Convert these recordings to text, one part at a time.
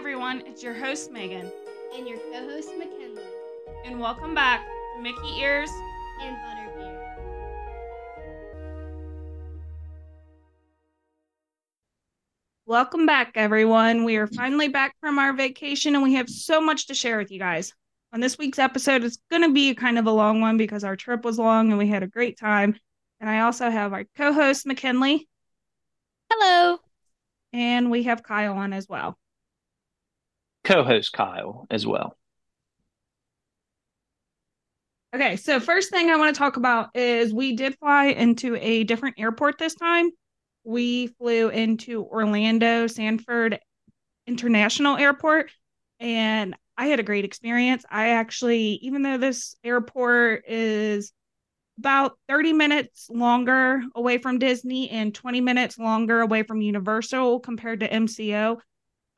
everyone, it's your host Megan, and your co-host McKinley, and welcome back to Mickey Ears and Butterbeer. Welcome back, everyone. We are finally back from our vacation, and we have so much to share with you guys. On this week's episode, it's going to be kind of a long one because our trip was long and we had a great time. And I also have our co-host McKinley. Hello. And we have Kyle on as well. Co host Kyle as well. Okay, so first thing I want to talk about is we did fly into a different airport this time. We flew into Orlando Sanford International Airport and I had a great experience. I actually, even though this airport is about 30 minutes longer away from Disney and 20 minutes longer away from Universal compared to MCO.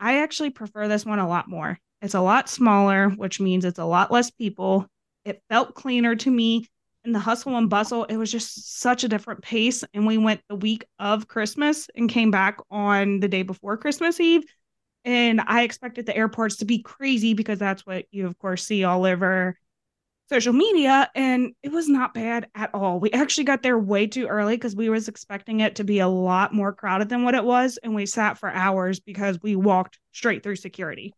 I actually prefer this one a lot more. It's a lot smaller, which means it's a lot less people. It felt cleaner to me. In the hustle and bustle, it was just such a different pace. And we went the week of Christmas and came back on the day before Christmas Eve. And I expected the airports to be crazy because that's what you, of course, see all over social media and it was not bad at all. We actually got there way too early because we was expecting it to be a lot more crowded than what it was and we sat for hours because we walked straight through security.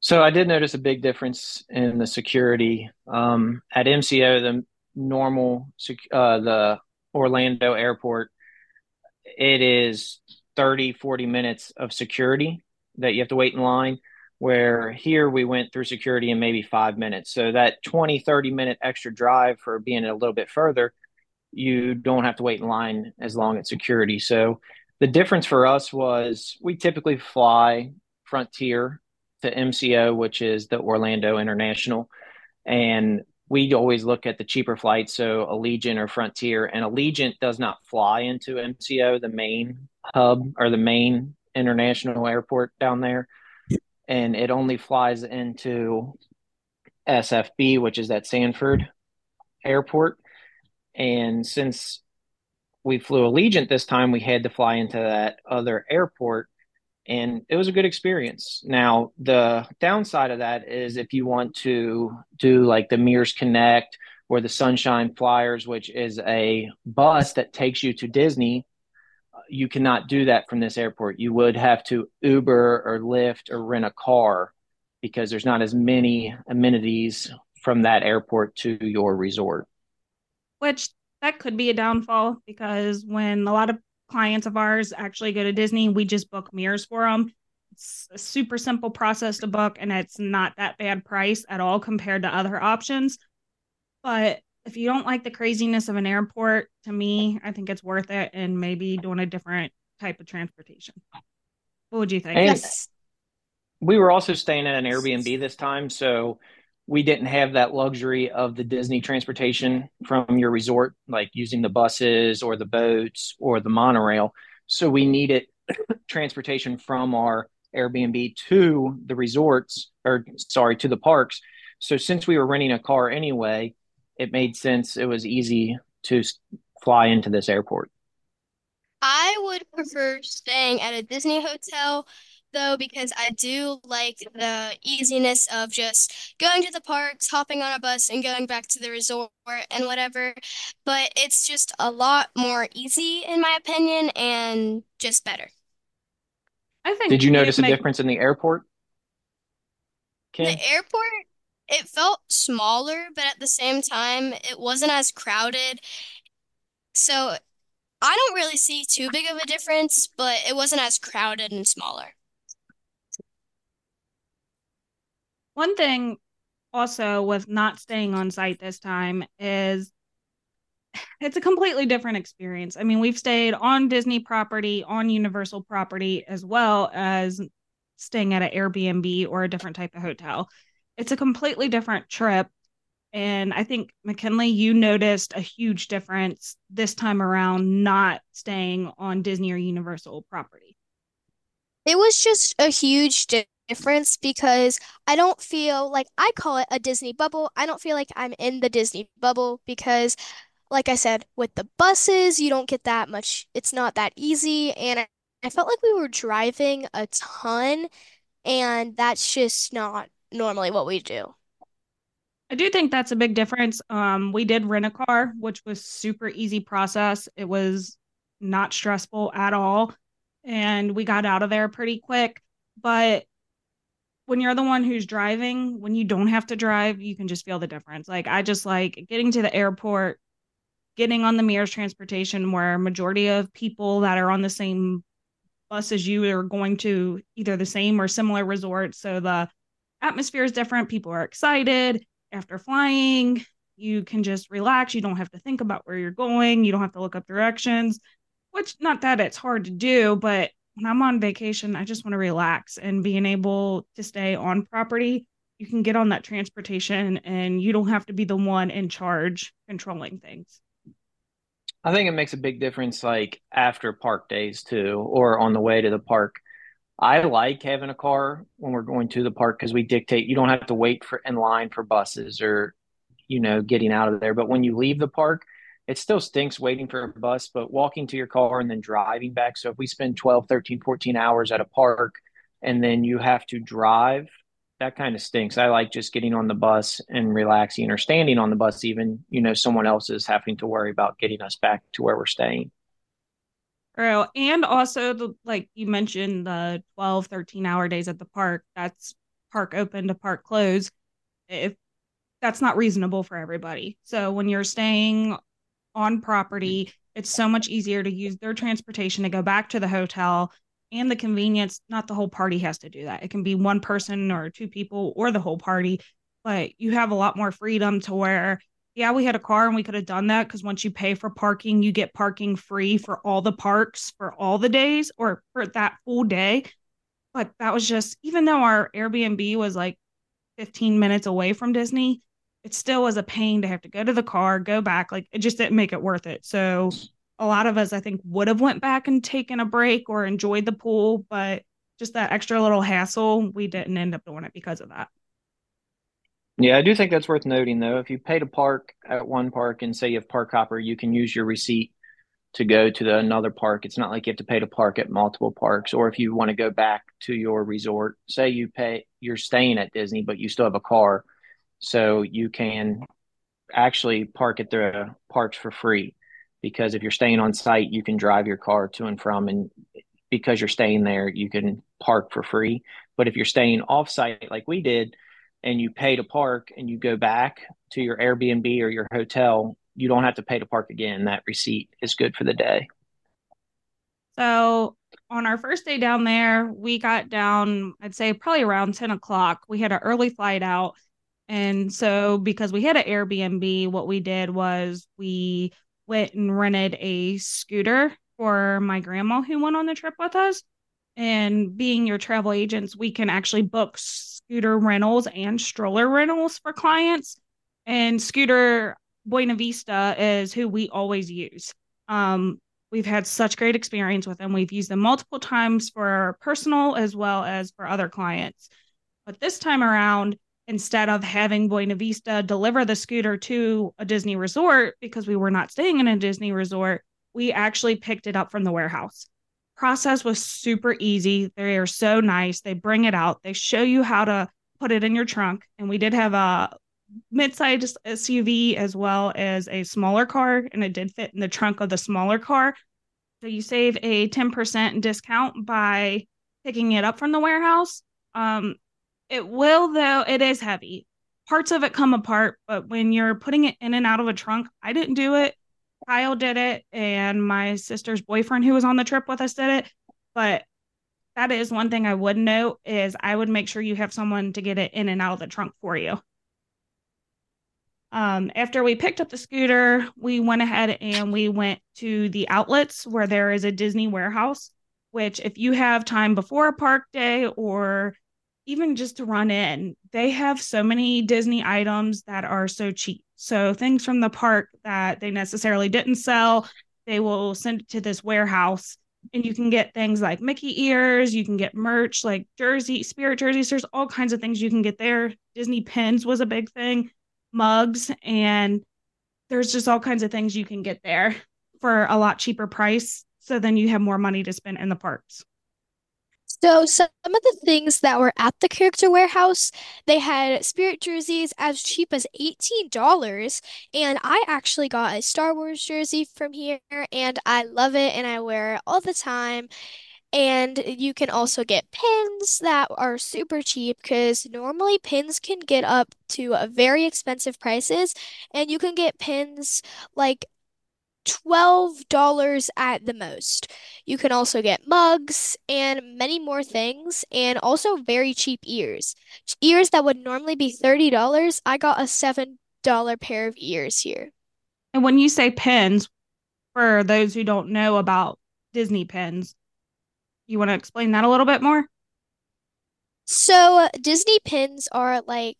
So I did notice a big difference in the security um, at MCO. The normal, uh, the Orlando airport, it is 30, 40 minutes of security that you have to wait in line where here we went through security in maybe five minutes. So that 20, 30 minute extra drive for being a little bit further, you don't have to wait in line as long at security. So the difference for us was we typically fly Frontier to MCO, which is the Orlando International. And we always look at the cheaper flights, so Allegiant or Frontier. And Allegiant does not fly into MCO, the main hub or the main international airport down there and it only flies into SFB, which is at Sanford Airport. And since we flew Allegiant this time, we had to fly into that other airport, and it was a good experience. Now, the downside of that is if you want to do like the Mears Connect or the Sunshine Flyers, which is a bus that takes you to Disney you cannot do that from this airport. You would have to Uber or Lyft or rent a car because there's not as many amenities from that airport to your resort. Which that could be a downfall because when a lot of clients of ours actually go to Disney, we just book Mears for them. It's a super simple process to book and it's not that bad price at all compared to other options. But if you don't like the craziness of an airport, to me, I think it's worth it and maybe doing a different type of transportation. What would you think? And yes. We were also staying at an Airbnb this time, so we didn't have that luxury of the Disney transportation from your resort, like using the buses or the boats or the monorail. So we needed transportation from our Airbnb to the resorts, or sorry, to the parks. So since we were renting a car anyway, it made sense. It was easy to fly into this airport. I would prefer staying at a Disney hotel though because I do like the easiness of just going to the parks, hopping on a bus and going back to the resort and whatever. But it's just a lot more easy in my opinion and just better. I think Did you notice a difference in the airport? Ken? The airport it felt smaller, but at the same time, it wasn't as crowded. So I don't really see too big of a difference, but it wasn't as crowded and smaller. One thing also with not staying on site this time is it's a completely different experience. I mean, we've stayed on Disney property, on Universal property, as well as staying at an Airbnb or a different type of hotel it's a completely different trip. And I think McKinley, you noticed a huge difference this time around not staying on Disney or Universal property. It was just a huge difference because I don't feel like I call it a Disney bubble. I don't feel like I'm in the Disney bubble because, like I said, with the buses, you don't get that much, it's not that easy. And I felt like we were driving a ton, and that's just not normally what we do. I do think that's a big difference. Um, we did rent a car, which was super easy process. It was not stressful at all, and we got out of there pretty quick. But when you're the one who's driving, when you don't have to drive, you can just feel the difference. Like I just like getting to the airport, getting on the Mears transportation where majority of people that are on the same bus as you are going to either the same or similar resorts. So the atmosphere is different. People are excited after flying. You can just relax. You don't have to think about where you're going. You don't have to look up directions, which not that it's hard to do, but when I'm on vacation, I just want to relax and being able to stay on property. You can get on that transportation and you don't have to be the one in charge controlling things. I think it makes a big difference, like after park days too, or on the way to the park. I like having a car when we're going to the park because we dictate. You don't have to wait for in line for buses or, you know, getting out of there. But when you leave the park, it still stinks waiting for a bus, but walking to your car and then driving back. So if we spend 12, 13, 14 hours at a park and then you have to drive, that kind of stinks. I like just getting on the bus and relaxing or standing on the bus, even, you know, someone else is having to worry about getting us back to where we're staying. Girl, and also the like you mentioned the 12, 13 hour days at the park. That's park open to park close. If that's not reasonable for everybody. So when you're staying on property, it's so much easier to use their transportation to go back to the hotel and the convenience. Not the whole party has to do that. It can be one person or two people or the whole party, but you have a lot more freedom to where, yeah, we had a car and we could have done that because once you pay for parking, you get parking free for all the parks for all the days or for that full day. But that was just, even though our Airbnb was like 15 minutes away from Disney, it still was a pain to have to go to the car, go back. Like it just didn't make it worth it. So a lot of us, I think, would have went back and taken a break or enjoyed the pool, but just that extra little hassle, we didn't end up doing it because of that. Yeah, I do think that's worth noting though. If you pay to park at one park and say you have park hopper, you can use your receipt to go to the another park. It's not like you have to pay to park at multiple parks. Or if you want to go back to your resort, say you pay you're staying at Disney, but you still have a car so you can actually park at the parks for free because if you're staying on site, you can drive your car to and from, and because you're staying there, you can park for free. But if you're staying off site like we did, and you pay to park and you go back to your Airbnb or your hotel, you don't have to pay to park again. That receipt is good for the day. So on our first day down there, we got down, I'd say probably around 10 o'clock. We had an early flight out and so, because we had an Airbnb, what we did was we went and rented a scooter for my grandma who went on the trip with us. And being your travel agents, we can actually book scooter rentals and stroller rentals for clients. And Scooter Buena Vista is who we always use. Um, we've had such great experience with them. We've used them multiple times for our personal as well as for other clients. But this time around, instead of having Buena Vista deliver the scooter to a Disney resort because we were not staying in a Disney resort, we actually picked it up from the warehouse. Process was super easy. They are so nice. They bring it out, they show you how to put it in your trunk. And we did have a mid-sized SUV as well as a smaller car, and it did fit in the trunk of the smaller car. So you save a 10% discount by picking it up from the warehouse. Um, it will, though, it is heavy. Parts of it come apart, but when you're putting it in and out of a trunk, I didn't do it. Kyle did it, and my sister's boyfriend who was on the trip with us did it. But that is one thing I would note is I would make sure you have someone to get it in and out of the trunk for you. Um, after we picked up the scooter, we went ahead and we went to the outlets where there is a Disney warehouse, which if you have time before a park day or even just to run in, they have so many Disney items that are so cheap. So things from the park that they necessarily didn't sell, they will send it to this warehouse and you can get things like Mickey ears, you can get merch like jersey, spirit jerseys, there's all kinds of things you can get there. Disney pins was a big thing, mugs and there's just all kinds of things you can get there for a lot cheaper price. so then you have more money to spend in the parks. So some of the things that were at the character warehouse, they had spirit jerseys as cheap as $18, and I actually got a Star Wars jersey from here and I love it and I wear it all the time. And you can also get pins that are super cheap because normally pins can get up to very expensive prices, and you can get pins like $12 at the most. You can also get mugs and many more things, and also very cheap ears. Ears that would normally be $30, I got a $7 pair of ears here. And when you say pins, for those who don't know about Disney pins, you want to explain that a little bit more? So, Disney pins are like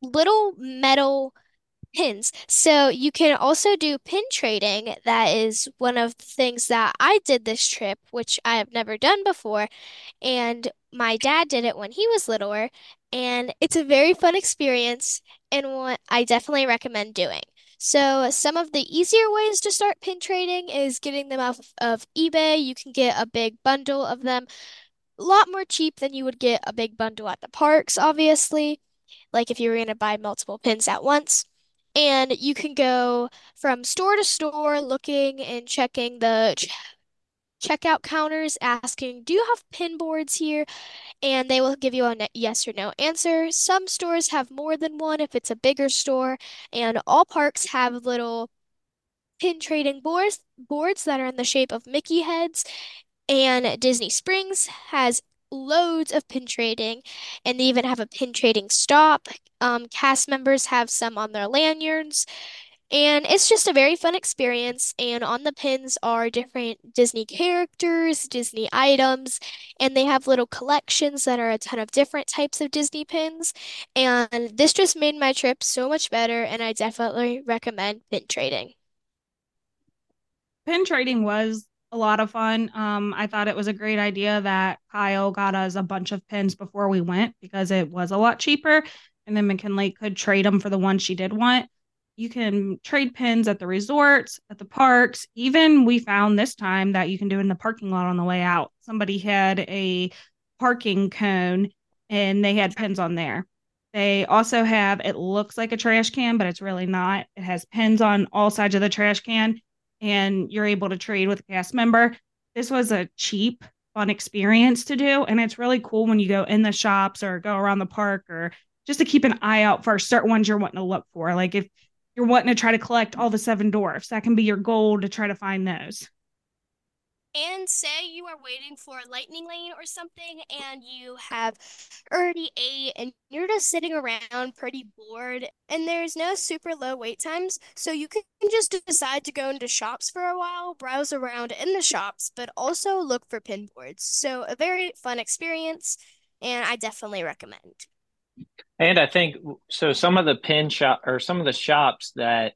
little metal pins. So you can also do pin trading. That is one of the things that I did this trip, which I have never done before. And my dad did it when he was littler. And it's a very fun experience and what I definitely recommend doing. So some of the easier ways to start pin trading is getting them off of eBay. You can get a big bundle of them, a lot more cheap than you would get a big bundle at the parks, obviously. Like if you were going to buy multiple pins at once. And you can go from store to store looking and checking the ch checkout counters, asking, Do you have pin boards here? And they will give you a yes or no answer. Some stores have more than one if it's a bigger store, and all parks have little pin trading boards boards that are in the shape of Mickey heads. And Disney Springs has loads of pin trading, and they even have a pin trading stop. Um, cast members have some on their lanyards. And it's just a very fun experience. And on the pins are different Disney characters, Disney items, and they have little collections that are a ton of different types of Disney pins. And this just made my trip so much better, and I definitely recommend pin trading. Pin trading was a lot of fun. Um, I thought it was a great idea that Kyle got us a bunch of pins before we went because it was a lot cheaper. And then McKinley could trade them for the ones she did want. You can trade pins at the resorts, at the parks. Even we found this time that you can do in the parking lot on the way out. Somebody had a parking cone and they had pins on there. They also have, it looks like a trash can, but it's really not. It has pins on all sides of the trash can and you're able to trade with a cast member. This was a cheap, fun experience to do. And it's really cool when you go in the shops or go around the park or just to keep an eye out for certain ones you're wanting to look for. Like if you're wanting to try to collect all the seven dwarfs, that can be your goal to try to find those and say you are waiting for lightning lane or something and you have already ate and you're just sitting around pretty bored and there's no super low wait times so you can just decide to go into shops for a while browse around in the shops but also look for pin boards. So a very fun experience and i definitely recommend. And i think so some of the pin shop or some of the shops that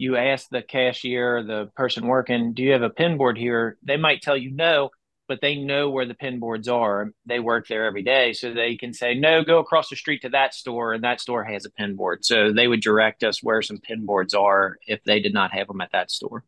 you ask the cashier, the person working, do you have a pin board here? They might tell you no, but they know where the pin boards are. They work there every day. So they can say, no, go across the street to that store, and that store has a pin board. So they would direct us where some pin boards are if they did not have them at that store.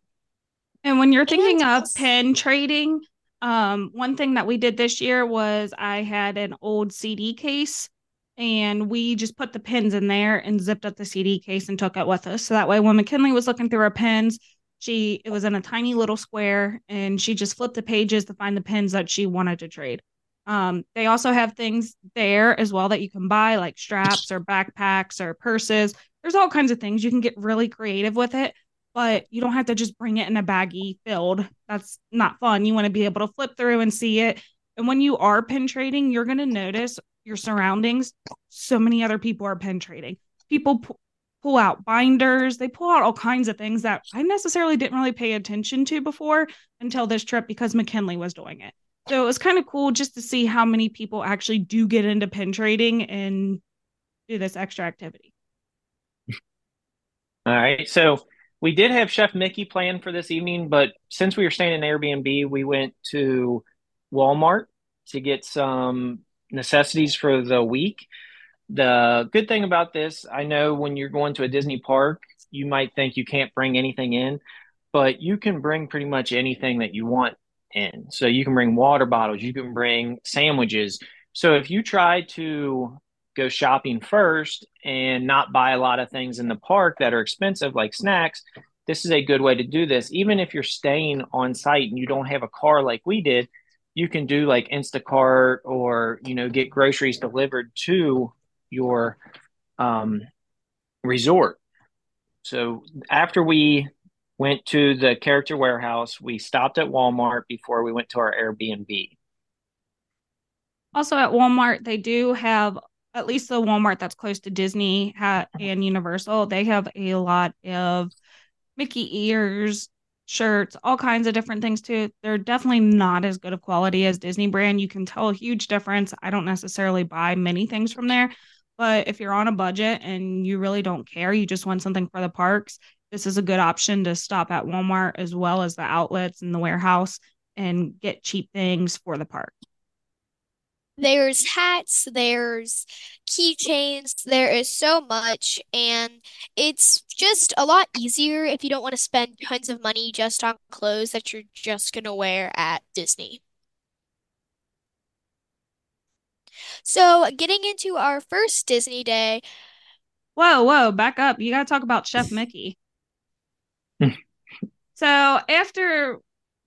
And when you're thinking of pin trading, um, one thing that we did this year was I had an old CD case and we just put the pins in there and zipped up the CD case and took it with us. So that way, when McKinley was looking through her pins, she it was in a tiny little square, and she just flipped the pages to find the pins that she wanted to trade. Um, they also have things there as well that you can buy, like straps or backpacks or purses. There's all kinds of things you can get really creative with it, but you don't have to just bring it in a baggie filled. That's not fun. You want to be able to flip through and see it. And when you are pin trading, you're going to notice your surroundings, so many other people are pin trading. People pu- pull out binders, they pull out all kinds of things that I necessarily didn't really pay attention to before until this trip because McKinley was doing it. So it was kind of cool just to see how many people actually do get into pin trading and do this extra activity. All right. So we did have Chef Mickey planned for this evening, but since we were staying in Airbnb, we went to Walmart to get some necessities for the week. The good thing about this, I know when you're going to a Disney park, you might think you can't bring anything in, but you can bring pretty much anything that you want in. So you can bring water bottles, you can bring sandwiches. So if you try to go shopping first and not buy a lot of things in the park that are expensive, like snacks, this is a good way to do this. Even if you're staying on site and you don't have a car like we did, you can do like Instacart or you know get groceries delivered to your um, resort. So after we went to the character warehouse, we stopped at Walmart before we went to our Airbnb. Also at Walmart, they do have at least the Walmart that's close to Disney and Universal. They have a lot of Mickey ears, shirts, all kinds of different things too. They're definitely not as good of quality as Disney brand. You can tell a huge difference. I don't necessarily buy many things from there, but if you're on a budget and you really don't care, you just want something for the parks, this is a good option to stop at Walmart as well as the outlets and the warehouse and get cheap things for the park. There's hats, there's keychains, there is so much, and it's just a lot easier if you don't want to spend tons of money just on clothes that you're just gonna wear at Disney. So, getting into our first Disney day. Whoa, whoa, back up. You got to talk about Chef Mickey. so, after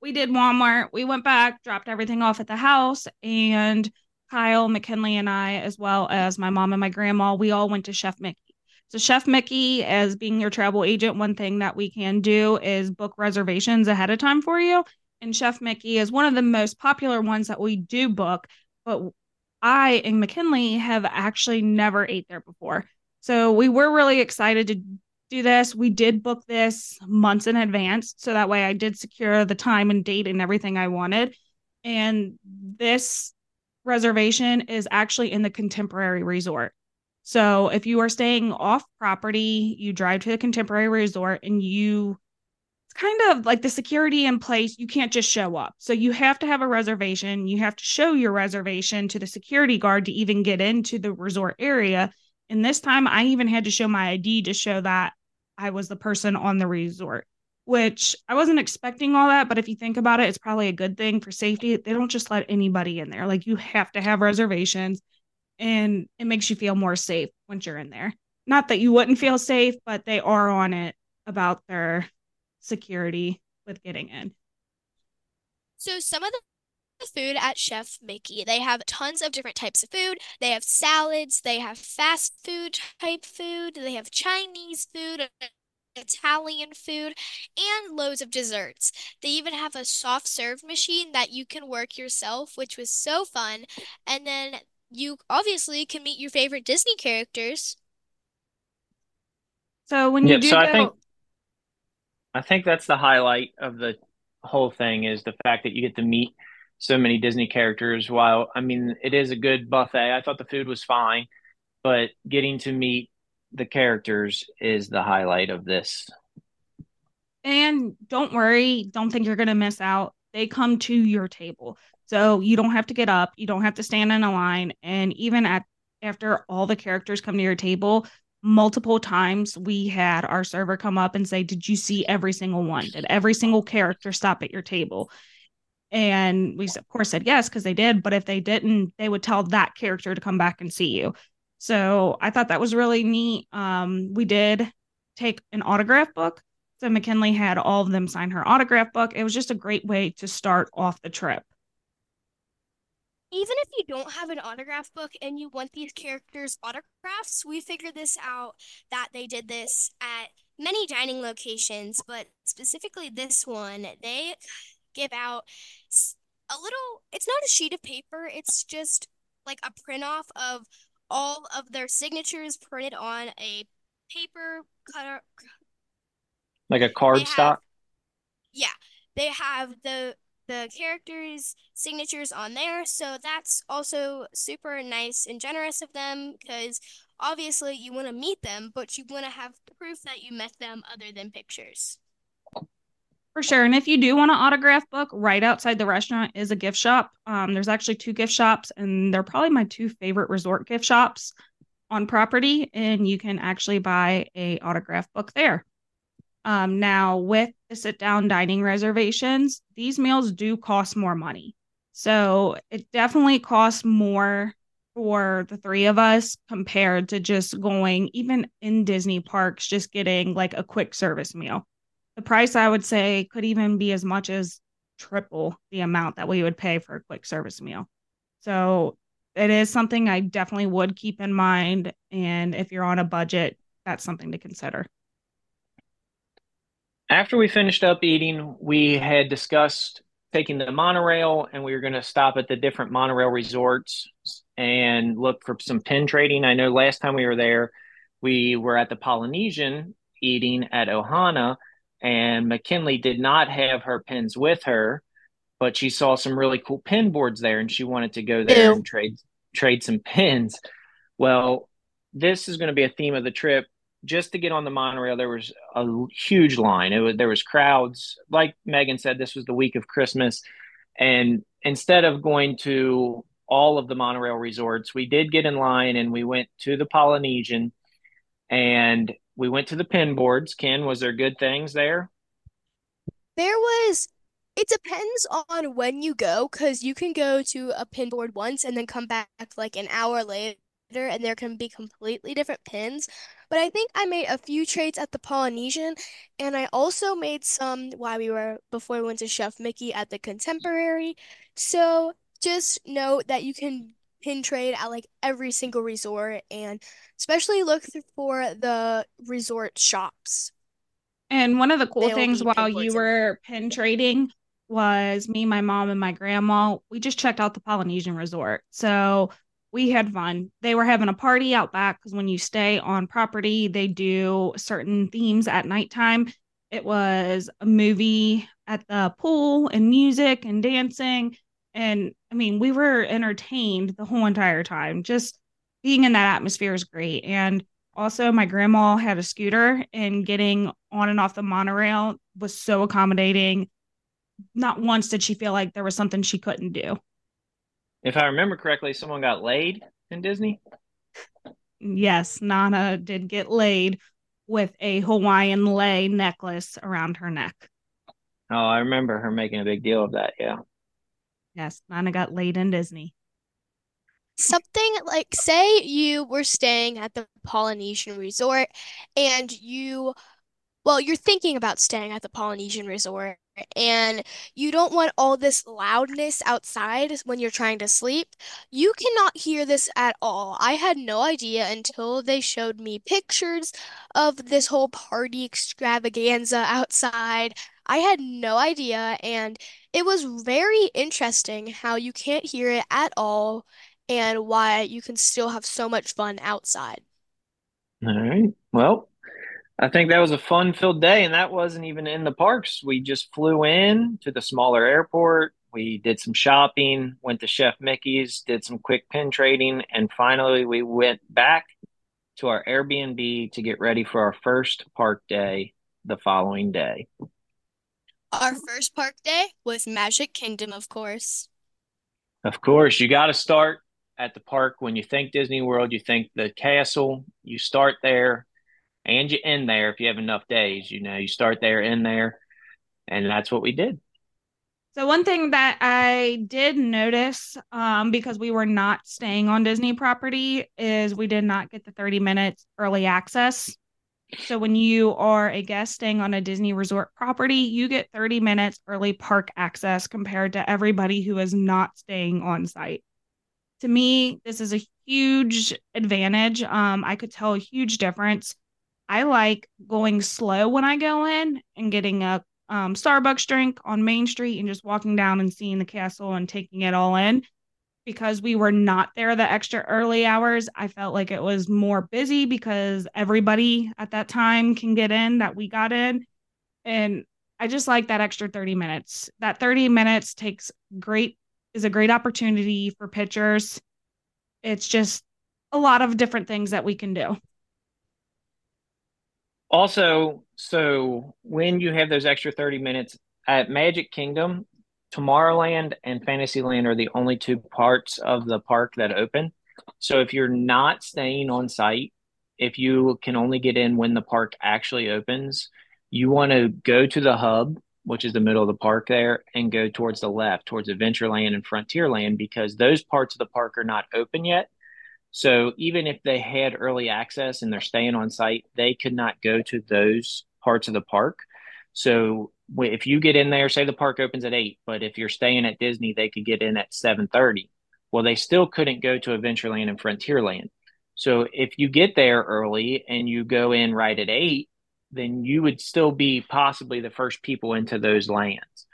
we did Walmart, we went back, dropped everything off at the house, and Kyle, McKinley, and I, as well as my mom and my grandma, we all went to Chef Mickey. So, Chef Mickey, as being your travel agent, one thing that we can do is book reservations ahead of time for you. And Chef Mickey is one of the most popular ones that we do book, but I and McKinley have actually never ate there before. So, we were really excited to do this. We did book this months in advance. So that way I did secure the time and date and everything I wanted. And this reservation is actually in the contemporary resort. So if you are staying off property, you drive to the contemporary resort and you it's kind of like the security in place, you can't just show up. So you have to have a reservation, you have to show your reservation to the security guard to even get into the resort area. And this time I even had to show my ID to show that I was the person on the resort which I wasn't expecting all that, but if you think about it, it's probably a good thing for safety. They don't just let anybody in there. Like you have to have reservations and it makes you feel more safe once you're in there. Not that you wouldn't feel safe, but they are on it about their security with getting in. So some of the food at Chef Mickey. They have tons of different types of food. They have salads, they have fast food type food, they have Chinese food, Italian food, and loads of desserts. They even have a soft serve machine that you can work yourself, which was so fun. And then you obviously can meet your favorite Disney characters. So when you do so go... I think I think that's the highlight of the whole thing is the fact that you get to meet so many Disney characters. While I mean it is a good buffet, I thought the food was fine, but getting to meet the characters is the highlight of this. And don't worry, don't think you're going to miss out. They come to your table. So you don't have to get up, you don't have to stand in a line and even at after all the characters come to your table, multiple times we had our server come up and say, "Did you see every single one? Did every single character stop at your table?" And we of course said yes because they did, but if they didn't, they would tell that character to come back and see you. So I thought that was really neat. Um, we did take an autograph book. So McKinley had all of them sign her autograph book. It was just a great way to start off the trip. Even if you don't have an autograph book and you want these characters' autographs, we figured this out that they did this at many dining locations, but specifically this one, they give out a little, it's not a sheet of paper, it's just like a print off of all of their signatures printed on a paper cutter. Like a card stock? Yeah. They have the the characters' signatures on there, so that's also super nice and generous of them because obviously you want to meet them, but you want to have proof that you met them other than pictures. For sure. And if you do want an autograph book, right outside the restaurant is a gift shop. Um, there's actually two gift shops, and they're probably my two favorite resort gift shops on property. And you can actually buy a autograph book there. Um, now, with the sit down dining reservations, these meals do cost more money. So it definitely costs more for the three of us compared to just going, even in Disney parks, just getting like a quick service meal. The price, I would say, could even be as much as triple the amount that we would pay for a quick service meal. So it is something I definitely would keep in mind. And if you're on a budget, that's something to consider. After we finished up eating, we had discussed taking the monorail and we were going to stop at the different monorail resorts and look for some pin trading. I know last time we were there, we were at the Polynesian eating at Ohana, and McKinley did not have her pins with her, but she saw some really cool pin boards there and she wanted to go there Ew. and trade trade some pins. Well, this is going to be a theme of the trip just to get on the monorail, there was a huge line. It was there was crowds. Like Megan said, this was the week of Christmas, and instead of going to all of the monorail resorts, we did get in line and we went to the Polynesian, and we went to the pin boards. Ken, was there good things there? There was. It depends on when you go, because you can go to a pin board once and then come back like an hour later and there can be completely different pins. But I think I made a few trades at the Polynesian, and I also made some while we were before we went to Chef Mickey at the Contemporary. So just note that you can pin trade at like every single resort, and especially look for the resort shops. And one of the cool They'll things while you were pin trading was me, my mom, and my grandma. We just checked out the Polynesian resort. So we had fun. They were having a party out back because when you stay on property, they do certain themes at nighttime. It was a movie at the pool and music and dancing. And I mean, we were entertained the whole entire time. Just being in that atmosphere is great. And also, my grandma had a scooter, and getting on and off the monorail was so accommodating. Not once did she feel like there was something she couldn't do. If I remember correctly, someone got laid in Disney. Yes, Nana did get laid with a Hawaiian lei necklace around her neck. Oh, I remember her making a big deal of that. Yeah. Yes, Nana got laid in Disney. Something like, say you were staying at the Polynesian resort and you, well, you're thinking about staying at the Polynesian resort and you don't want all this loudness outside when you're trying to sleep, you cannot hear this at all. I had no idea until they showed me pictures of this whole party extravaganza outside. I had no idea, and it was very interesting how you can't hear it at all and why you can still have so much fun outside. All right. Well, I think that was a fun filled day, and that wasn't even in the parks. We just flew in to the smaller airport. We did some shopping, went to Chef Mickey's, did some quick pin trading, and finally we went back to our Airbnb to get ready for our first park day the following day. Our first park day was Magic Kingdom, of course. Of course, you got to start at the park. When you think Disney World, you think the castle. You start there and you end there if you have enough days. You know, you start there, end there, and that's what we did. So one thing that I did notice, um, because we were not staying on Disney property, is we did not get the 30 minutes early access. So when you are a guest staying on a Disney resort property, you get 30 minutes early park access compared to everybody who is not staying on site. To me, this is a huge advantage. Um, I could tell a huge difference I like going slow when I go in and getting a um, Starbucks drink on Main Street and just walking down and seeing the castle and taking it all in. Because we were not there the extra early hours, I felt like it was more busy because everybody at that time can get in that we got in. And I just like that extra 30 minutes. That 30 minutes takes great, is a great opportunity for pictures. It's just a lot of different things that we can do. Also, so when you have those extra 30 minutes at Magic Kingdom, Tomorrowland and Fantasyland are the only two parts of the park that open. So if you're not staying on site, if you can only get in when the park actually opens, you want to go to the hub, which is the middle of the park there, and go towards the left, towards Adventureland and Frontierland, because those parts of the park are not open yet. So even if they had early access and they're staying on site, they could not go to those parts of the park. So if you get in there, say the park opens at eight, but if you're staying at Disney, they could get in at seven thirty. Well, they still couldn't go to Adventureland and Frontierland. So if you get there early and you go in right at eight, then you would still be possibly the first people into those lands.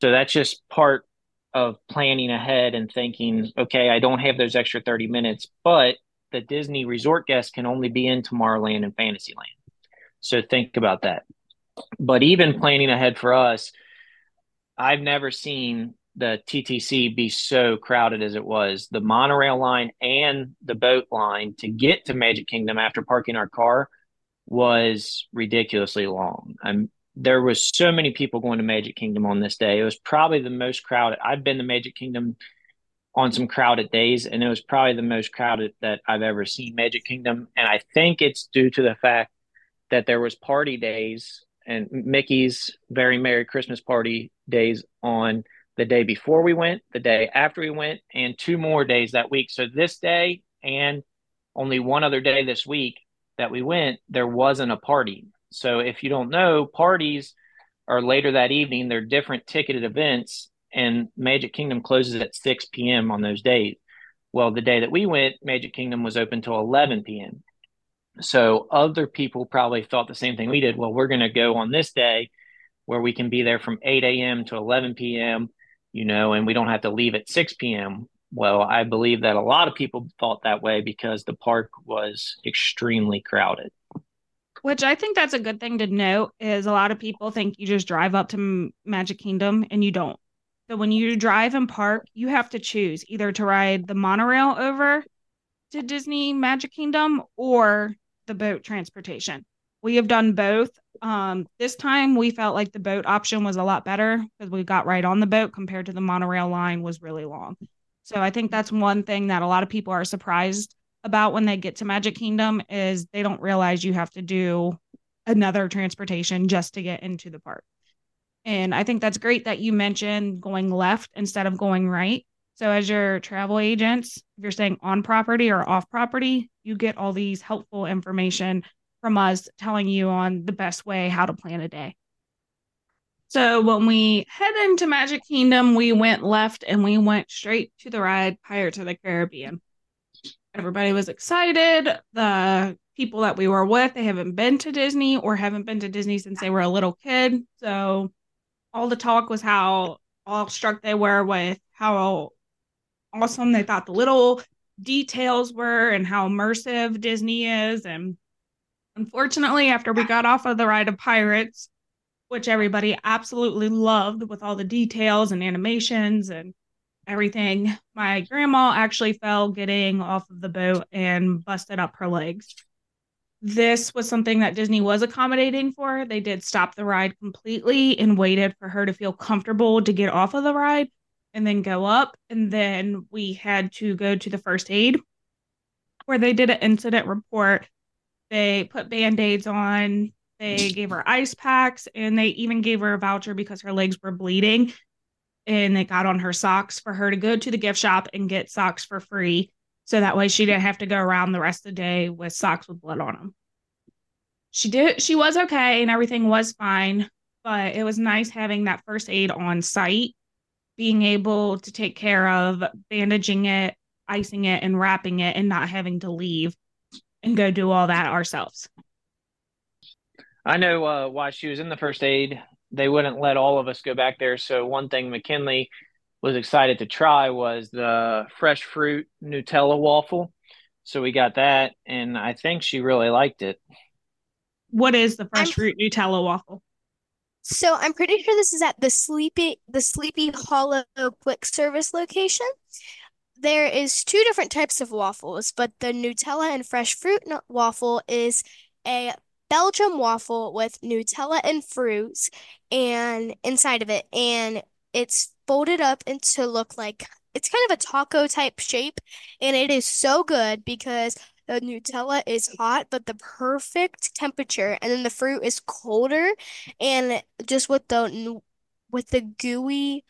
So that's just part of planning ahead and thinking, okay, I don't have those extra 30 minutes, but the Disney resort guests can only be in Tomorrowland and Fantasyland. So think about that. But even planning ahead for us, I've never seen the TTC be so crowded as it was. The monorail line and the boat line to get to Magic Kingdom after parking our car was ridiculously long. I'm there was so many people going to Magic Kingdom on this day. It was probably the most crowded. I've been to Magic Kingdom on some crowded days, and it was probably the most crowded that I've ever seen Magic Kingdom. And I think it's due to the fact that there was party days and Mickey's Very Merry Christmas Party days on the day before we went, the day after we went, and two more days that week. So this day and only one other day this week that we went, there wasn't a party. So if you don't know, parties are later that evening. They're different ticketed events, and Magic Kingdom closes at 6 p.m. on those days. Well, the day that we went, Magic Kingdom was open till 11 p.m. So other people probably thought the same thing we did. Well, we're going to go on this day where we can be there from 8 a.m. to 11 p.m., you know, and we don't have to leave at 6 p.m. Well, I believe that a lot of people thought that way because the park was extremely crowded. Which I think that's a good thing to note is a lot of people think you just drive up to Magic Kingdom and you don't. So when you drive and park, you have to choose either to ride the monorail over to Disney Magic Kingdom or the boat transportation. We have done both. Um, this time we felt like the boat option was a lot better because we got right on the boat compared to the monorail line was really long. So I think that's one thing that a lot of people are surprised about when they get to Magic Kingdom is they don't realize you have to do another transportation just to get into the park. And I think that's great that you mentioned going left instead of going right so, as your travel agents, if you're staying on property or off property, you get all these helpful information from us telling you on the best way how to plan a day. So, when we head into Magic Kingdom, we went left and we went straight to the ride Pirates of the Caribbean. Everybody was excited. The people that we were with, they haven't been to Disney or haven't been to Disney since they were a little kid. So, all the talk was how all struck they were with how awesome they thought the little details were and how immersive Disney is. And unfortunately, after we got off of the ride of Pirates, which everybody absolutely loved with all the details and animations and everything, my grandma actually fell getting off of the boat and busted up her legs. This was something that Disney was accommodating for. They did stop the ride completely and waited for her to feel comfortable to get off of the ride and then go up. And then we had to go to the first aid where they did an incident report. They put band aids on, they gave her ice packs, and they even gave her a voucher because her legs were bleeding. And they got on her socks for her to go to the gift shop and get socks for free. So that way she didn't have to go around the rest of the day with socks with blood on them. She did, she was okay and everything was fine, but it was nice having that first aid on site being able to take care of bandaging it, icing it, and wrapping it, and not having to leave and go do all that ourselves. I know uh, while she was in the first aid, they wouldn't let all of us go back there. So one thing McKinley was excited to try was the fresh fruit Nutella waffle. So we got that, and I think she really liked it. What is the fresh I'm, fruit Nutella waffle? So I'm pretty sure this is at the Sleepy the Sleepy Hollow quick service location. There is two different types of waffles, but the Nutella and fresh fruit waffle is a Belgium waffle with Nutella and fruits and inside of it and it's folded up into look like it's kind of a taco type shape and it is so good because the Nutella is hot, but the perfect temperature, and then the fruit is colder, and just with the with the gooey,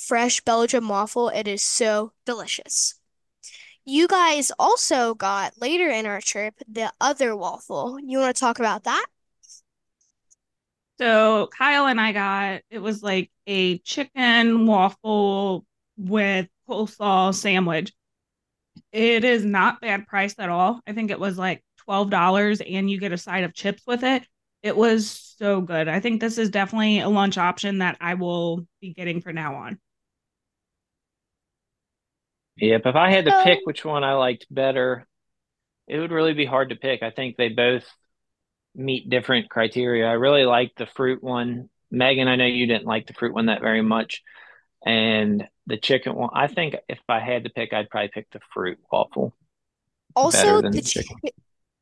fresh Belgium waffle, it is so delicious. You guys also got later in our trip the other waffle. You want to talk about that? So Kyle and I got it was like a chicken waffle with coleslaw sandwich. It is not bad priced at all. I think it was like $12 and you get a side of chips with it. It was so good. I think this is definitely a lunch option that I will be getting from now on. Yep. If I had to pick which one I liked better, it would really be hard to pick. I think they both meet different criteria. I really like the fruit one. Megan, I know you didn't like the fruit one that very much. And the chicken one, I think if I had to pick, I'd probably pick the fruit waffle. Also, the, the chicken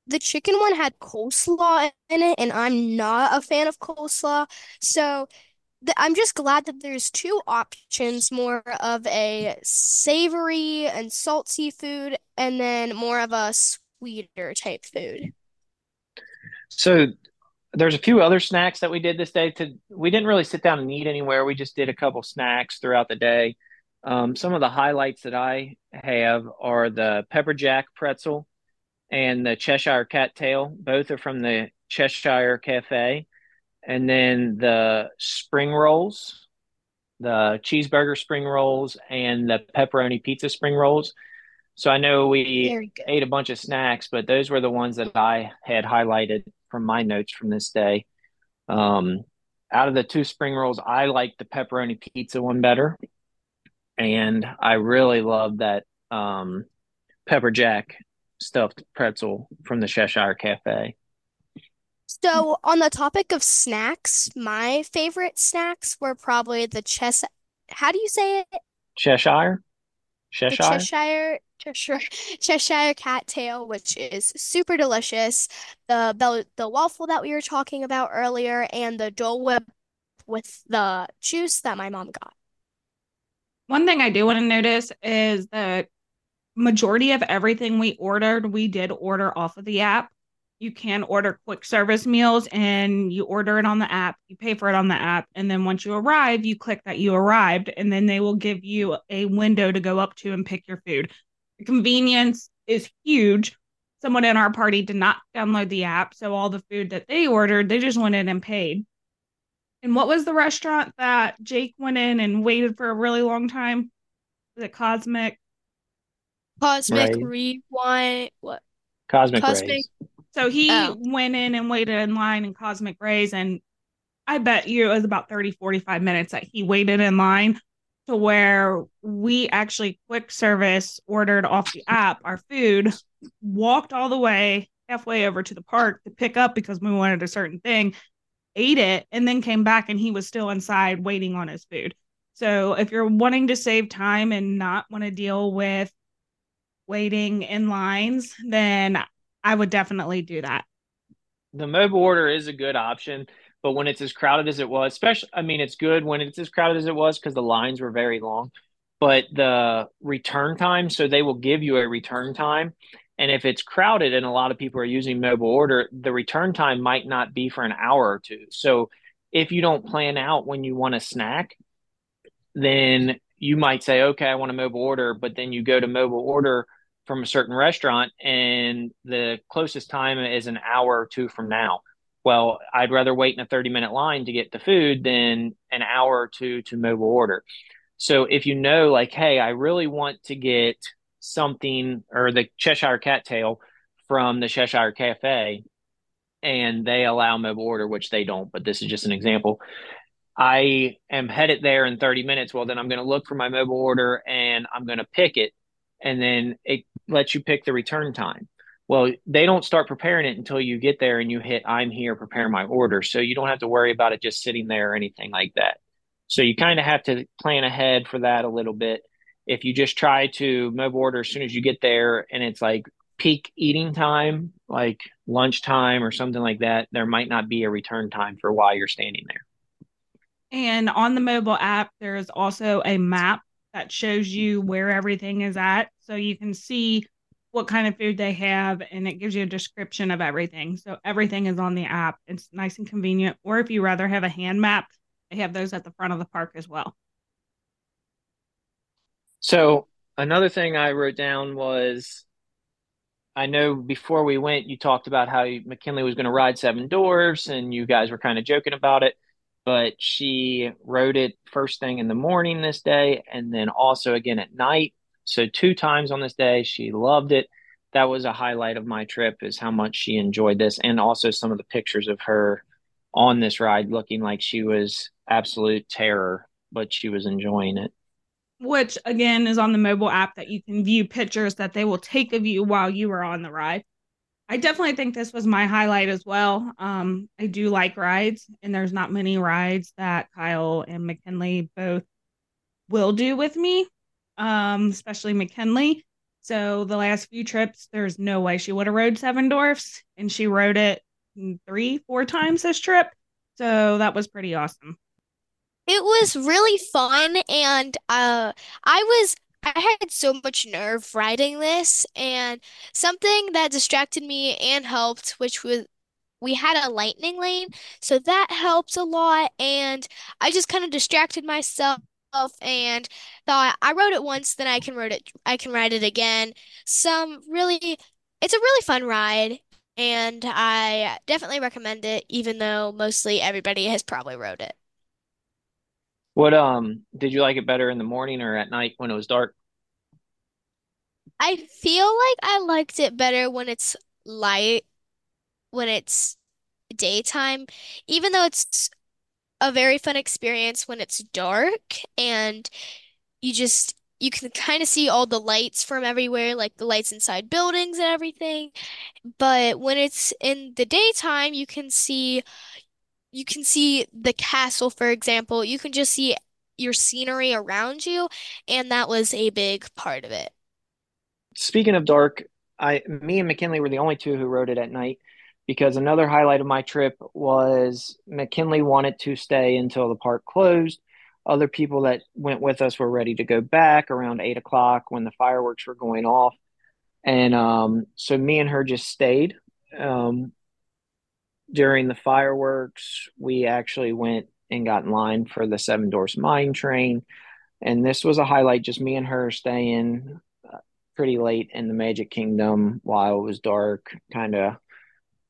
the chicken one had coleslaw in it, and I'm not a fan of coleslaw. So I'm just glad that there's two options, more of a savory and salty food, and then more of a sweeter type food. So there's a few other snacks that we did this day. To we didn't really sit down and eat anywhere. We just did a couple snacks throughout the day. Um, some of the highlights that I have are the pepper jack pretzel and the Cheshire cattail. Both are from the Cheshire Cafe. And then the spring rolls, the cheeseburger spring rolls, and the pepperoni pizza spring rolls. So I know we ate a bunch of snacks, but those were the ones that I had highlighted from my notes from this day. Um, out of the two spring rolls, I like the pepperoni pizza one better, and I really love that um, pepper jack stuffed pretzel from the Cheshire Cafe. So, on the topic of snacks, my favorite snacks were probably the chess. How do you say it? Cheshire. The Cheshire. Cheshire Cheshire Cheshire cat tail, which is super delicious. The bell the waffle that we were talking about earlier, and the Dole Whip with the juice that my mom got. One thing I do want to notice is that majority of everything we ordered, we did order off of the app. You can order quick service meals and you order it on the app, you pay for it on the app, and then once you arrive, you click that you arrived, and then they will give you a window to go up to and pick your food. The convenience is huge. Someone in our party did not download the app, so all the food that they ordered, they just went in and paid. And what was the restaurant that Jake went in and waited for a really long time? Was it Cosmic? Cosmic Ray. Rewind. What? Cosmic, Cosmic. Rays. So he oh. went in and waited in line in Cosmic Rays, and I bet you it was about 30, 45 minutes that he waited in line to where we actually quick service ordered off the app our food, walked all the way halfway over to the park to pick up because we wanted a certain thing, ate it, and then came back and he was still inside waiting on his food. So if you're wanting to save time and not want to deal with waiting in lines, then I would definitely do that. The mobile order is a good option but when it's as crowded as it was, especially, I mean, it's good when it's as crowded as it was because the lines were very long. But the return time, so they will give you a return time. And if it's crowded and a lot of people are using mobile order, the return time might not be for an hour or two. So if you don't plan out when you want a snack, then you might say, okay, I want a mobile order, but then you go to mobile order from a certain restaurant and the closest time is an hour or two from now well, I'd rather wait in a 30 minute line to get the food than an hour or two to mobile order. So if you know, like, hey, I really want to get something or the Cheshire cattail from the Cheshire Cafe, and they allow mobile order, which they don't, but this is just an example. I am headed there in 30 minutes. Well, then I'm going to look for my mobile order and I'm going to pick it. And then it lets you pick the return time. Well, they don't start preparing it until you get there and you hit I'm here, prepare my order. So you don't have to worry about it just sitting there or anything like that. So you kind of have to plan ahead for that a little bit. If you just try to mobile order as soon as you get there and it's like peak eating time, like lunchtime or something like that, there might not be a return time for while you're standing there. And on the mobile app, there is also a map that shows you where everything is at. So you can see what kind of food they have, and it gives you a description of everything. So everything is on the app. It's nice and convenient. Or if you rather have a hand map, they have those at the front of the park as well. So another thing I wrote down was I know before we went, you talked about how McKinley was going to ride Seven Dwarfs, and you guys were kind of joking about it. But she wrote it first thing in the morning this day, and then also again at night. So two times on this day, she loved it. That was a highlight of my trip, is how much she enjoyed this, and also some of the pictures of her on this ride looking like she was absolute terror, but she was enjoying it which again is on the mobile app that you can view pictures that they will take of you while you are on the ride. I definitely think this was my highlight as well. Um, I do like rides, and there's not many rides that Kyle and McKinley both will do with me, um, especially McKinley. So the last few trips, there's no way she would have rode Seven Dwarfs, and she rode it three, four times this trip. So that was pretty awesome. It was really fun and uh I was I had so much nerve riding this and something that distracted me and helped, which was we had a lightning lane, so that helped a lot and I just kind of distracted myself and thought I rode it once, then I can ride it I can ride it again. Some really it's a really fun ride and I definitely recommend it even though mostly everybody has probably rode it. What um did you like it better in the morning or at night when it was dark? I feel like I liked it better when it's light, when it's daytime, even though it's a very fun experience when it's dark and you just you can kind of see all the lights from everywhere, like the lights inside buildings and everything. But when it's in the daytime, you can see you can see the castle, for example. You can just see your scenery around you, and that was a big part of it. Speaking of dark, I me and McKinley were the only two who rode it at night because another highlight of my trip was McKinley wanted to stay until the park closed. Other people that went with us were ready to go back around eight o'clock when the fireworks were going off. And um, so me and her just stayed. Um, during the fireworks, we actually went and got in line for the Seven Dwarfs Mine Train. And this was a highlight, just me and her staying uh, pretty late in the Magic Kingdom while it was dark, kind of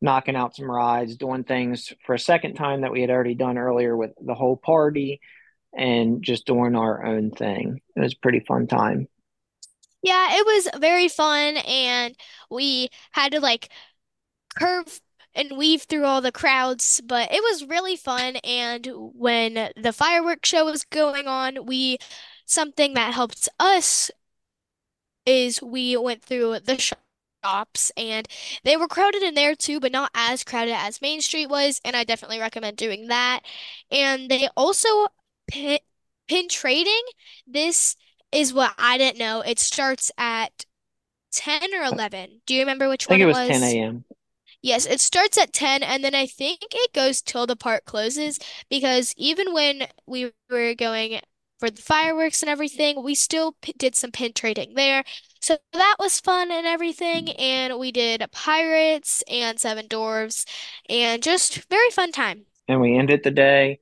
knocking out some rides, doing things for a second time that we had already done earlier with the whole party, and just doing our own thing. It was pretty fun time. Yeah, it was very fun, and we had to like curve and weave through all the crowds, but it was really fun. And when the fireworks show was going on, we something that helped us is we went through the shops and they were crowded in there too, but not as crowded as Main Street was, and I definitely recommend doing that. And they also pin, pin trading. This is what I didn't know. It starts at 10 or 11. Do you remember which one? I think it it was was? 10 a.m. Yes, it starts at 10 and then I think it goes till the park closes because even when we were going for the fireworks and everything, we still p did some pin trading there. So that was fun and everything. And we did Pirates and Seven Dwarfs and just very fun time. And we ended the day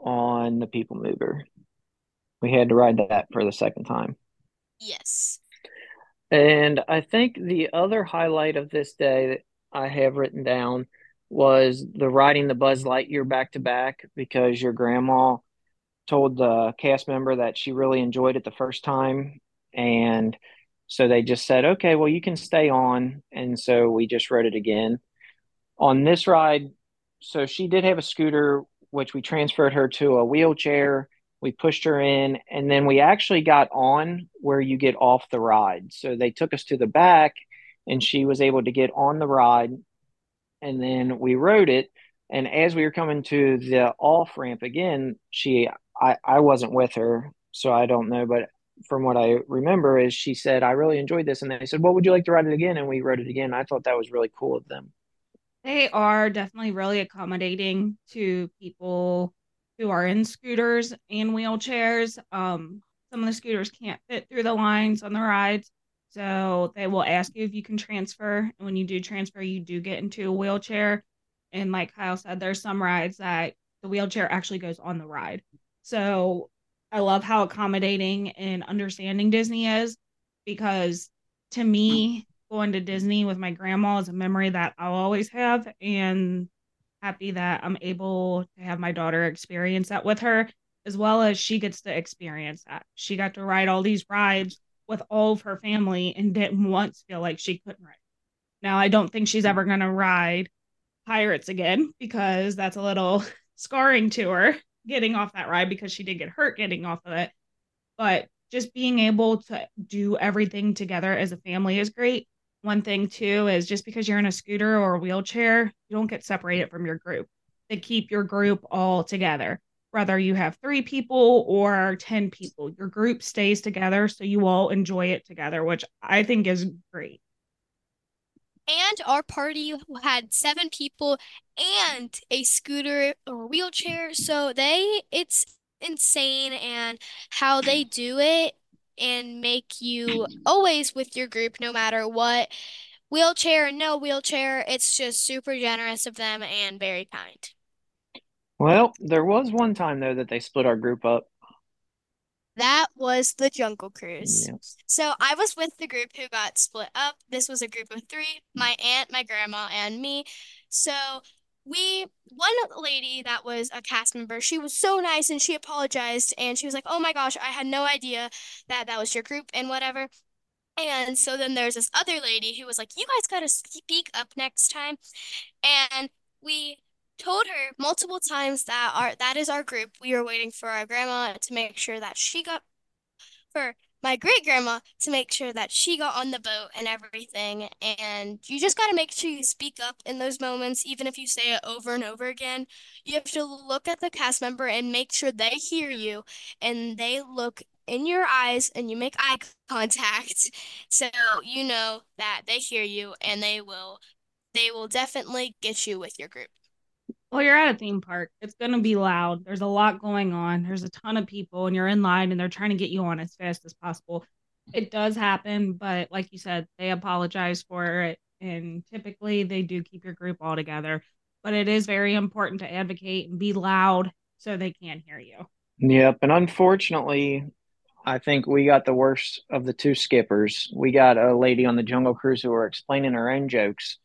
on the People Mover. We had to ride that for the second time. Yes. And I think the other highlight of this day I have written down was the riding the Buzz Lightyear back to back because your grandma told the cast member that she really enjoyed it the first time. And so they just said, okay, well, you can stay on. And so we just rode it again. On this ride, so she did have a scooter, which we transferred her to a wheelchair. We pushed her in, and then we actually got on where you get off the ride. So they took us to the back and she was able to get on the ride and then we rode it. And as we were coming to the off ramp again she I, I wasn't with her so i don't know. But from what i remember is she said i really enjoyed this. And they said well would you like to ride it again? And we rode it again. I thought that was really cool of them. They are definitely really accommodating to people who are in scooters and wheelchairs. Um some of the scooters can't fit through the lines on the rides So they will ask you if you can transfer. And when you do transfer, you do get into a wheelchair. And like Kyle said, there's some rides that the wheelchair actually goes on the ride. So I love how accommodating and understanding Disney is because to me, going to Disney with my grandma is a memory that I'll always have. And happy that I'm able to have my daughter experience that with her, as well as she gets to experience that. She got to ride all these rides with all of her family and didn't once feel like she couldn't ride. Now, I don't think she's ever going to ride Pirates again because that's a little scarring to her getting off that ride because she did get hurt getting off of it. But just being able to do everything together as a family is great. One thing too is just because you're in a scooter or a wheelchair, you don't get separated from your group. They keep your group all together. Whether you have three people or 10 people, your group stays together so you all enjoy it together, which I think is great. And our party had seven people and a scooter or wheelchair. So they, it's insane and how they do it and make you always with your group no matter what. Wheelchair, no wheelchair. It's just super generous of them and very kind. Well, there was one time though that they split our group up. That was the Jungle Cruise. Yes. So I was with the group who got split up. This was a group of three, my aunt, my grandma, and me. So we, one lady that was a cast member, she was so nice and she apologized and she was like, oh my gosh, I had no idea that that was your group and whatever. And so then there's this other lady who was like, you guys gotta speak up next time. And we told her multiple times that our that is our group. We were waiting for our grandma to make sure that she got for my great grandma to make sure that she got on the boat and everything. And you just got to make sure you speak up in those moments, even if you say it over and over again. You have to look at the cast member and make sure they hear you and they look in your eyes and you make eye contact so you know that they hear you and they will they will definitely get you with your group. Well, you're at a theme park. It's going to be loud. There's a lot going on. There's a ton of people, and you're in line, and they're trying to get you on as fast as possible. It does happen, but like you said, they apologize for it, and typically they do keep your group all together. But it is very important to advocate and be loud so they can hear you. Yep. And unfortunately, I think we got the worst of the two skippers. We got a lady on the Jungle Cruise who were explaining her own jokes.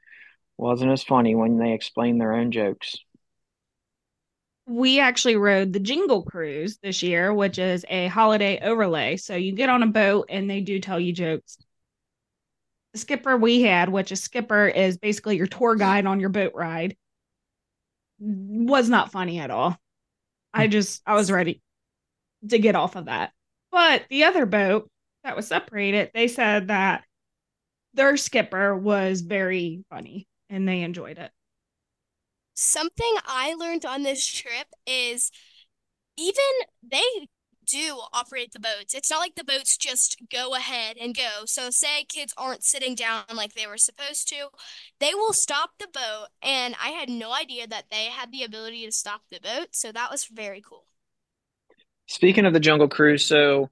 Wasn't as funny when they explained their own jokes we actually rode the Jingle Cruise this year, which is a holiday overlay. So you get on a boat and they do tell you jokes. The skipper we had, which a skipper is basically your tour guide on your boat ride, was not funny at all. I hmm. just, I was ready to get off of that. But the other boat that was separated, they said that their skipper was very funny and they enjoyed it. Something I learned on this trip is even they do operate the boats. It's not like the boats just go ahead and go. So, say kids aren't sitting down like they were supposed to, they will stop the boat. And I had no idea that they had the ability to stop the boat. So, that was very cool. Speaking of the Jungle Cruise, so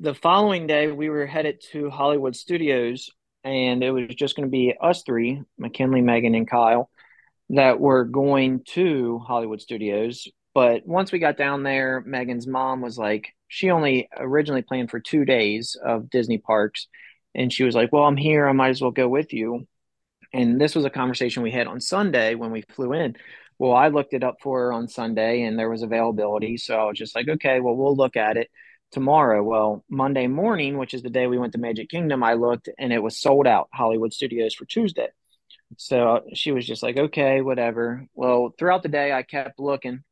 the following day we were headed to Hollywood Studios, and it was just going to be us three McKinley, Megan, and Kyle that were going to Hollywood Studios. But once we got down there, Megan's mom was like, she only originally planned for two days of Disney parks. And she was like, Well, I'm here. I might as well go with you. And this was a conversation we had on Sunday when we flew in. Well, I looked it up for her on Sunday and there was availability. So I was just like, Okay, well, we'll look at it tomorrow. Well, Monday morning, which is the day we went to Magic Kingdom, I looked and it was sold out Hollywood Studios for Tuesday. So she was just like, okay, whatever. Well, throughout the day, I kept looking.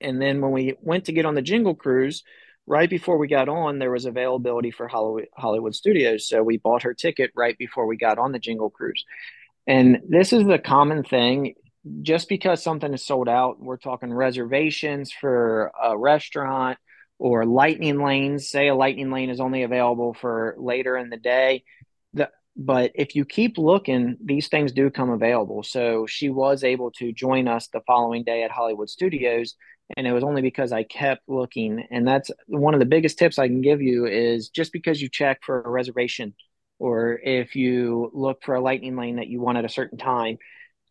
And then when we went to get on the Jingle Cruise, right before we got on, there was availability for Hollywood, Studios. So we bought her ticket right before we got on the Jingle Cruise. And this is the common thing. Just because something is sold out, we're talking reservations for a restaurant or lightning lanes. Say a lightning lane is only available for later in the day. But if you keep looking, these things do come available. So she was able to join us the following day at Hollywood Studios, and it was only because I kept looking. And that's one of the biggest tips I can give you is just because you check for a reservation or if you look for a lightning lane that you want at a certain time,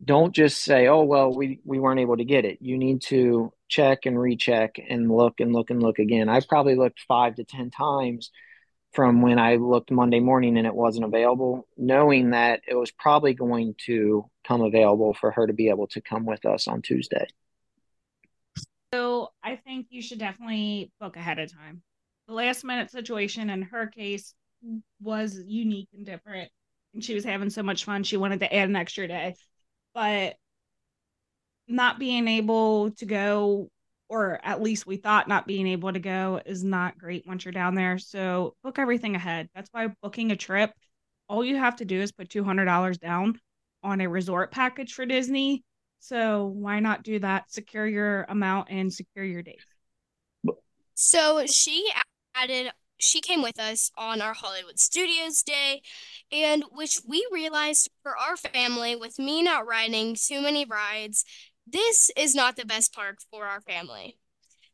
don't just say, "Oh, well, we we weren't able to get it." You need to check and recheck and look and look and look again. I've probably looked 5 to 10 times from when I looked Monday morning and it wasn't available, knowing that it was probably going to come available for her to be able to come with us on Tuesday. So I think you should definitely book ahead of time. The last minute situation in her case was unique and different. And she was having so much fun, she wanted to add an extra day. But not being able to go, or at least we thought not being able to go, is not great once you're down there. So book everything ahead. That's why booking a trip, all you have to do is put $200 down on a resort package for Disney. So why not do that? Secure your amount and secure your date. So she added she came with us on our Hollywood Studios day, and which we realized for our family, with me not riding too many rides, this is not the best park for our family.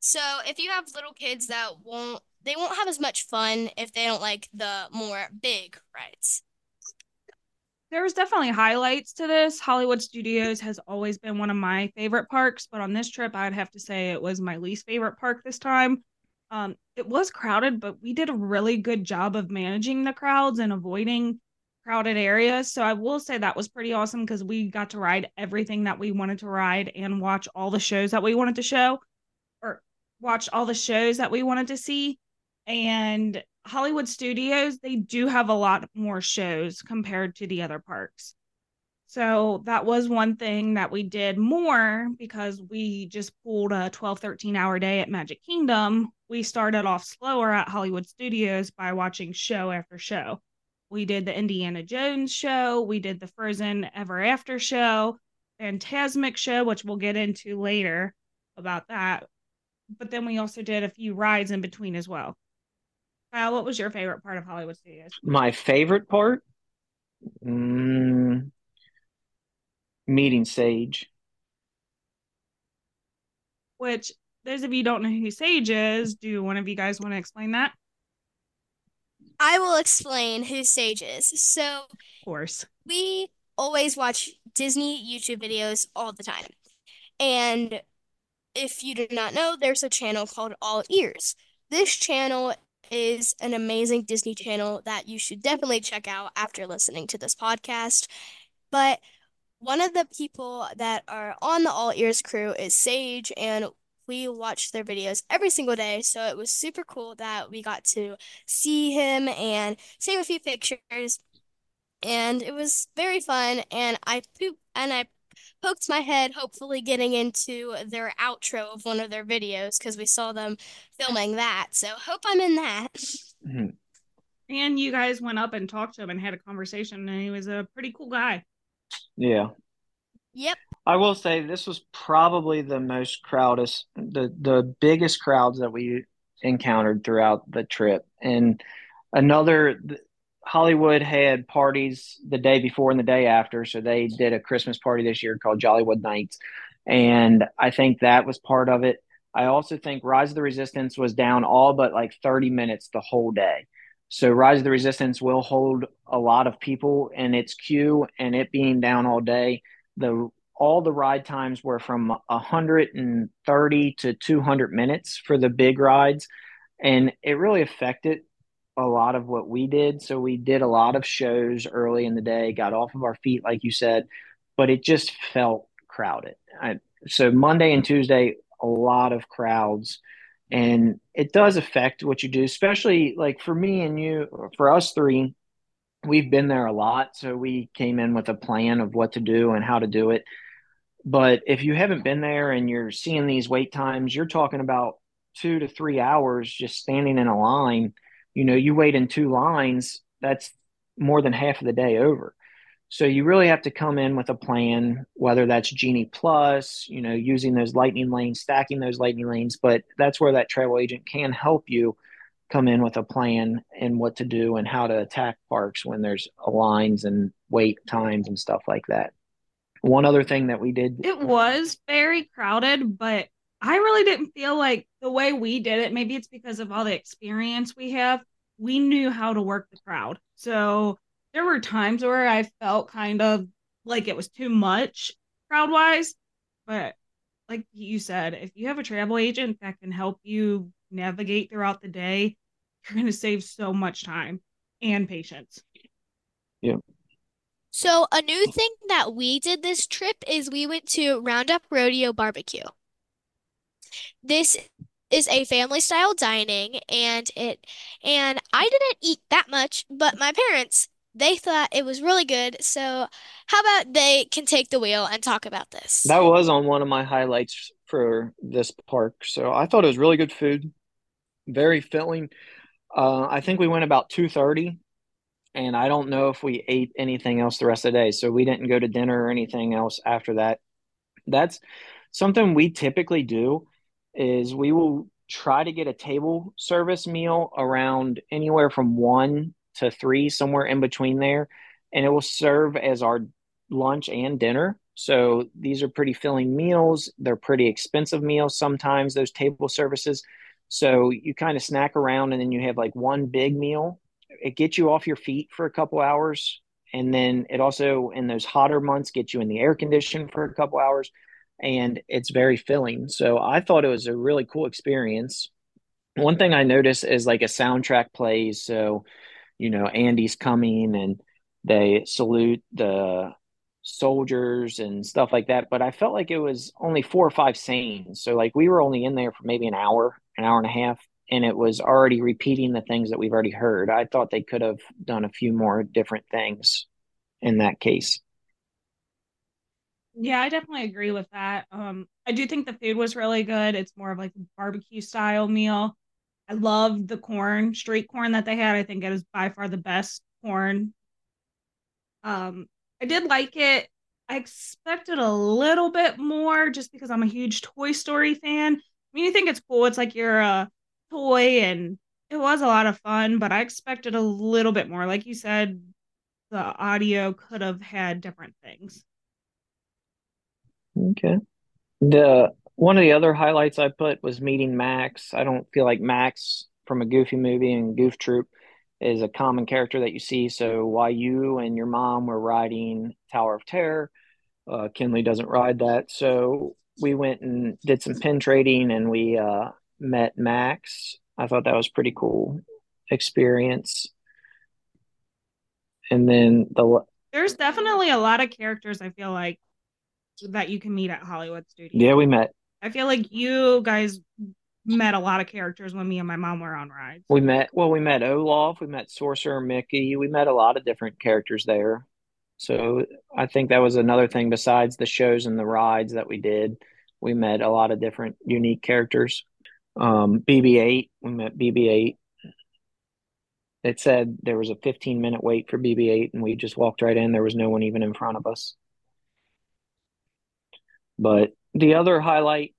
So if you have little kids that won't, they won't have as much fun if they don't like the more big rides. There was definitely highlights to this. Hollywood Studios has always been one of my favorite parks, but on this trip, I'd have to say it was my least favorite park this time. Um, it was crowded, but we did a really good job of managing the crowds and avoiding crowded areas. So I will say that was pretty awesome because we got to ride everything that we wanted to ride and watch all the shows that we wanted to show or watch all the shows that we wanted to see. And Hollywood Studios, they do have a lot more shows compared to the other parks. So that was one thing that we did more because we just pulled a 12, 13 hour day at Magic Kingdom. We started off slower at Hollywood Studios by watching show after show. We did the Indiana Jones show, we did the Frozen Ever After show, Fantasmic show, which we'll get into later about that. But then we also did a few rides in between as well. Kyle, what was your favorite part of Hollywood Studios? My favorite part? Mm, meeting Sage. Which those of you don't know who Sage is, do one of you guys want to explain that? I will explain who Sage is. So, of course, we always watch Disney YouTube videos all the time. And if you do not know, there's a channel called All Ears. This channel is an amazing Disney channel that you should definitely check out after listening to this podcast. But one of the people that are on the All Ears crew is Sage, and we watch their videos every single day. So it was super cool that we got to see him and take a few pictures. And it was very fun. And I poop and I poked my head, hopefully getting into their outro of one of their videos because we saw them filming that. So hope I'm in that. Mhm. and you guys went up and talked to him and had a conversation, and he was a pretty cool guy. Yeah. Yep. I will say this was probably the most crowded, the the biggest crowds that we encountered throughout the trip. And another, Hollywood had parties the day before and the day after, so they did a Christmas party this year called Jollywood Nights, and I think that was part of it. I also think Rise of the Resistance was down all but like 30 minutes the whole day. So Rise of the Resistance will hold a lot of people in its queue, and it being down all day, the all the ride times were from 130 to 200 minutes for the big rides, and it really affected a lot of what we did. So we did a lot of shows early in the day, got off of our feet, like you said, but it just felt crowded. I, so Monday and Tuesday, a lot of crowds and it does affect what you do especially like for me and you for us three we've been there a lot so we came in with a plan of what to do and how to do it but if you haven't been there and you're seeing these wait times you're talking about two to three hours just standing in a line you know you wait in two lines that's more than half of the day over so you really have to come in with a plan, whether that's Genie Plus, you know, using those lightning lanes, stacking those lightning lanes. But that's where that travel agent can help you come in with a plan and what to do and how to attack parks when there's lines and wait times and stuff like that. One other thing that we did. It was very crowded, but I really didn't feel like the way we did it. Maybe it's because of all the experience we have. We knew how to work the crowd. So there were times where I felt kind of like it was too much crowd wise, but like you said, if you have a travel agent that can help you navigate throughout the day, you're going to save so much time and patience. Yeah. So, a new thing that we did this trip is we went to Roundup Rodeo Barbecue. This is a family style dining and it and I didn't eat that much, but my parents they thought it was really good. So, how about they can take the wheel and talk about this? That was on one of my highlights for this park. So I thought it was really good food, very filling. Uh, I think we went about 2:30 and I don't know if we ate anything else the rest of the day. So we didn't go to dinner or anything else after that. That's something we typically do is we will try to get a table service meal around anywhere from 1 to 3 somewhere in between there and it will serve as our lunch and dinner. So these are pretty filling meals. They're pretty expensive meals sometimes those table services. So you kind of snack around and then you have like one big meal. It gets you off your feet for a couple hours and then it also in those hotter months gets you in the air condition for a couple hours and it's very filling. So i thought it was a really cool experience. One thing i noticed is like a soundtrack plays. So you know andy's coming and they salute the soldiers and stuff like that but i felt like it was only four or five scenes. So like we were only in there for maybe an hour an hour and a half and it was already repeating the things that we've already heard. I thought they could have done a few more different things in that case. Yeah, I definitely agree with that. Um, I do think the food was really good. It's more of like a barbecue style meal. I love the corn, street corn that they had. I think it is by far the best corn. Um, I did like it. I expected a little bit more just because I'm a huge Toy Story fan. I mean, you think it's cool. It's like you're a toy and it was a lot of fun, but I expected a little bit more. Like you said, the audio could have had different things. Okay. The one of the other highlights I put was meeting Max. I don't feel like Max from a Goofy movie and Goof Troop is a common character that you see. So while you and your mom were riding Tower of Terror, uh, Kinley doesn't ride that. So we went and did some pin trading and we uh, met Max. I thought that was pretty cool experience. And then the there's definitely a lot of characters I feel like that you can meet at Hollywood Studios. Yeah, we met. I feel like you guys met a lot of characters when me and my mom were on rides. We met well, we met Olaf, we met Sorcerer Mickey, we met a lot of different characters there. So I think that was another thing besides the shows and the rides that we did. We met a lot of different unique characters. Um, BB-8, we met BB-8. It said there was a 15 minute wait for BB-8, and we just walked right in. There was no one even in front of us. But the other highlight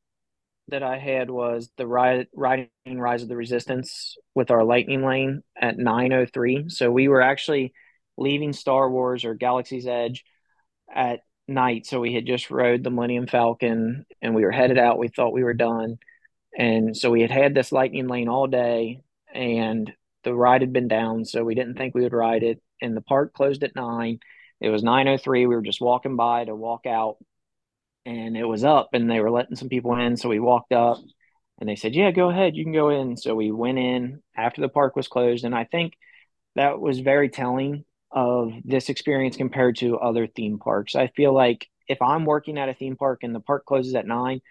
that I had was the ride, riding Rise of the Resistance with our Lightning Lane at 9:03. So we were actually leaving Star Wars or Galaxy's Edge at night. So we had just rode the Millennium Falcon and we were headed out. We thought we were done. And so we had had this lightning lane all day and the ride had been down. So we didn't think we would ride it. And the park closed at nine. It was 903. We were just walking by to walk out and it was up and they were letting some people in. So we walked up and they said, yeah, go ahead. You can go in. So we went in after the park was closed. And I think that was very telling of this experience compared to other theme parks. I feel like if I'm working at a theme park and the park closes at nine,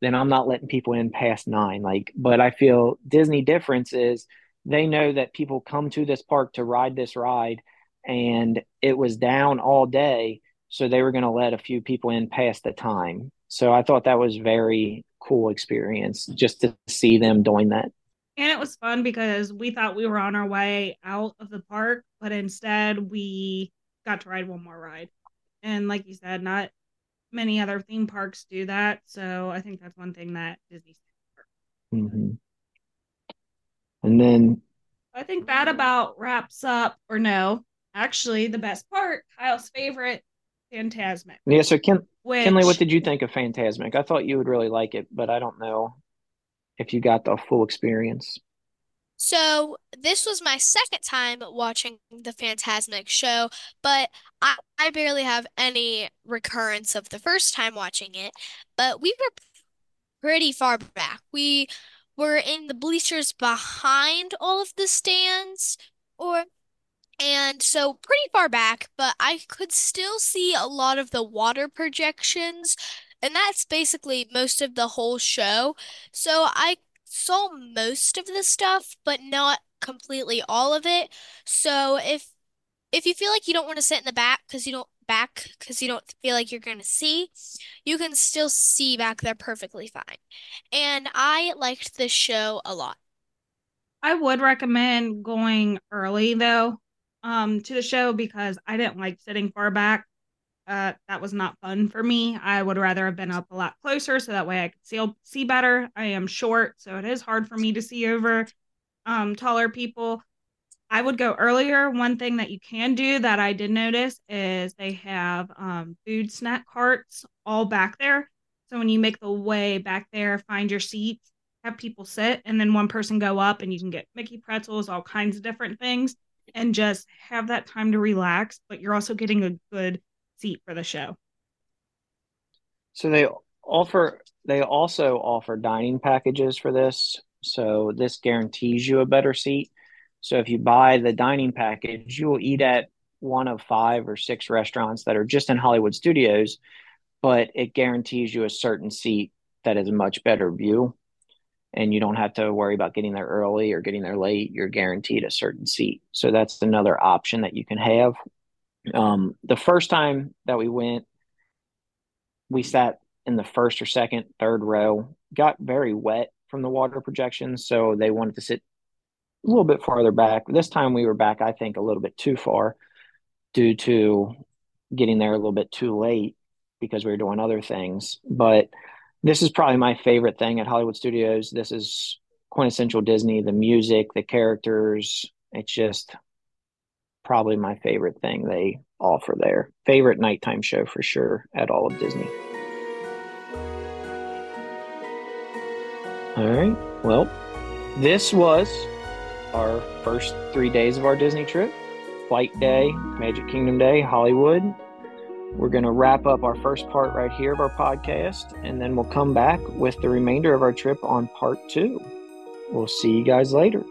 then I'm not letting people in past nine. Like, but I feel Disney difference is they know that people come to this park to ride this ride, and it was down all day, so they were going to let a few people in past the time. So I thought that was very cool experience just to see them doing that. And it was fun because we thought we were on our way out of the park, but instead we got to ride one more ride. And like you said, not many other theme parks do that. So I think that's one thing that Disney mm-hmm. And then I think that about wraps up, or no, actually, the best part, Kyle's favorite, Fantasmic. Yeah. So Ken, which, Kinley, what did you think of Fantasmic? I thought you would really like it, but I don't know if you got the full experience. So this was my second time watching the Fantasmic show, but I, I barely have any recurrence of the first time watching it. But we were pretty far back. We were in the bleachers behind all of the stands, or and so pretty far back, but I could still see a lot of the water projections, and that's basically most of the whole show. So I saw most of the stuff, but not completely all of it. So if if you feel like you don't want to sit in the back because you don't back because you don't feel like you're going to see, you can still see back there perfectly fine. And I liked this show a lot. I would recommend going early though um to the show because I didn't like sitting far back. Uh, that was not fun for me. I would rather have been up a lot closer so that way I could see see better. I am short, so it is hard for me to see over um taller people. I would go earlier. One thing that you can do that I did notice is they have um, food snack carts all back there. So when you make the way back there, find your seat, have people sit, and then one person go up and you can get Mickey pretzels, all kinds of different things, and just have that time to relax. But you're also getting a good seat for the show. So they offer they also offer dining packages for this. So this guarantees you a better seat. So if you buy the dining package, you will eat at one of five or six restaurants that are just in Hollywood studios, but it guarantees you a certain seat that is a much better view. And you don't have to worry about getting there early or getting there late. You're guaranteed a certain seat. So that's another option that you can have. Um, the first time that we went, we sat in the first or second, third row, got very wet from the water projections. So they wanted to sit a little bit farther back. This time we were back, I think, a little bit too far due to getting there a little bit too late because we were doing other things. But this is probably my favorite thing at Hollywood Studios. This is quintessential Disney, the music, the characters. It's just probably my favorite thing they offer there. Favorite nighttime show for sure at all of Disney. All right. Well, this was our first three days of our Disney trip Flight Day, Magic Kingdom Day, Hollywood. We're going to wrap up our first part right here of our podcast, and then we'll come back with the remainder of our trip on part two. We'll see you guys later.